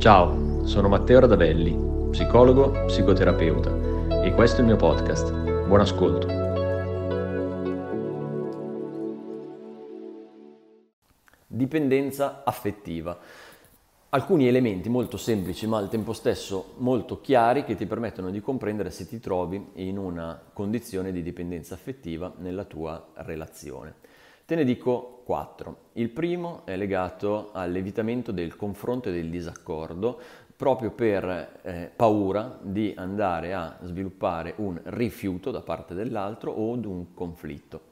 Ciao, sono Matteo Radavelli, psicologo, psicoterapeuta e questo è il mio podcast. Buon ascolto. Dipendenza affettiva. Alcuni elementi molto semplici ma al tempo stesso molto chiari che ti permettono di comprendere se ti trovi in una condizione di dipendenza affettiva nella tua relazione. Te ne dico quattro. Il primo è legato all'evitamento del confronto e del disaccordo, proprio per eh, paura di andare a sviluppare un rifiuto da parte dell'altro o di un conflitto.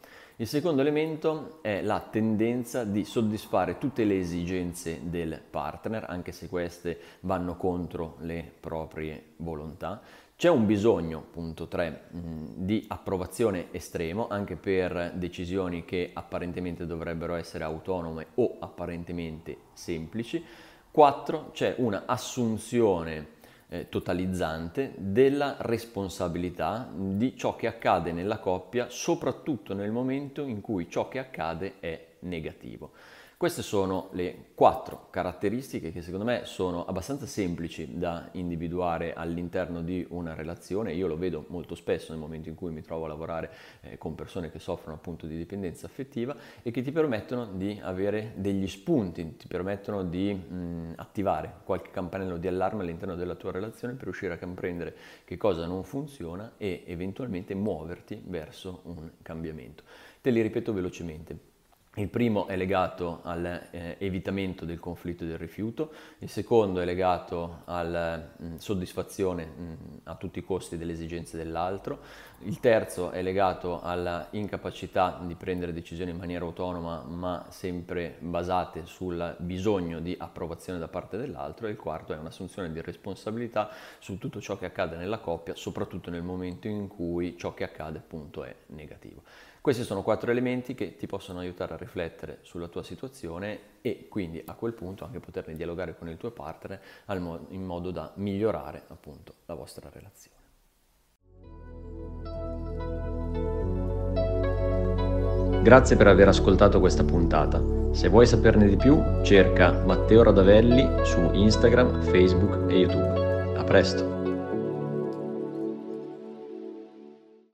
Il secondo elemento è la tendenza di soddisfare tutte le esigenze del partner, anche se queste vanno contro le proprie volontà. C'è un bisogno, punto 3, di approvazione estremo anche per decisioni che apparentemente dovrebbero essere autonome o apparentemente semplici. 4. C'è una assunzione eh, totalizzante della responsabilità di ciò che accade nella coppia, soprattutto nel momento in cui ciò che accade è negativo. Queste sono le quattro caratteristiche che secondo me sono abbastanza semplici da individuare all'interno di una relazione. Io lo vedo molto spesso nel momento in cui mi trovo a lavorare eh, con persone che soffrono appunto di dipendenza affettiva e che ti permettono di avere degli spunti, ti permettono di mh, attivare qualche campanello di allarme all'interno della tua relazione per riuscire a comprendere che cosa non funziona e eventualmente muoverti verso un cambiamento. Te li ripeto velocemente. Il primo è legato all'evitamento eh, del conflitto e del rifiuto, il secondo è legato alla mm, soddisfazione mm, a tutti i costi delle esigenze dell'altro, il terzo è legato alla incapacità di prendere decisioni in maniera autonoma ma sempre basate sul bisogno di approvazione da parte dell'altro e il quarto è un'assunzione di responsabilità su tutto ciò che accade nella coppia, soprattutto nel momento in cui ciò che accade appunto è negativo. Questi sono quattro elementi che ti possono aiutare a riflettere sulla tua situazione e quindi a quel punto anche poterne dialogare con il tuo partner in modo da migliorare appunto la vostra relazione. Grazie per aver ascoltato questa puntata. Se vuoi saperne di più, cerca Matteo Radavelli su Instagram, Facebook e YouTube. A presto!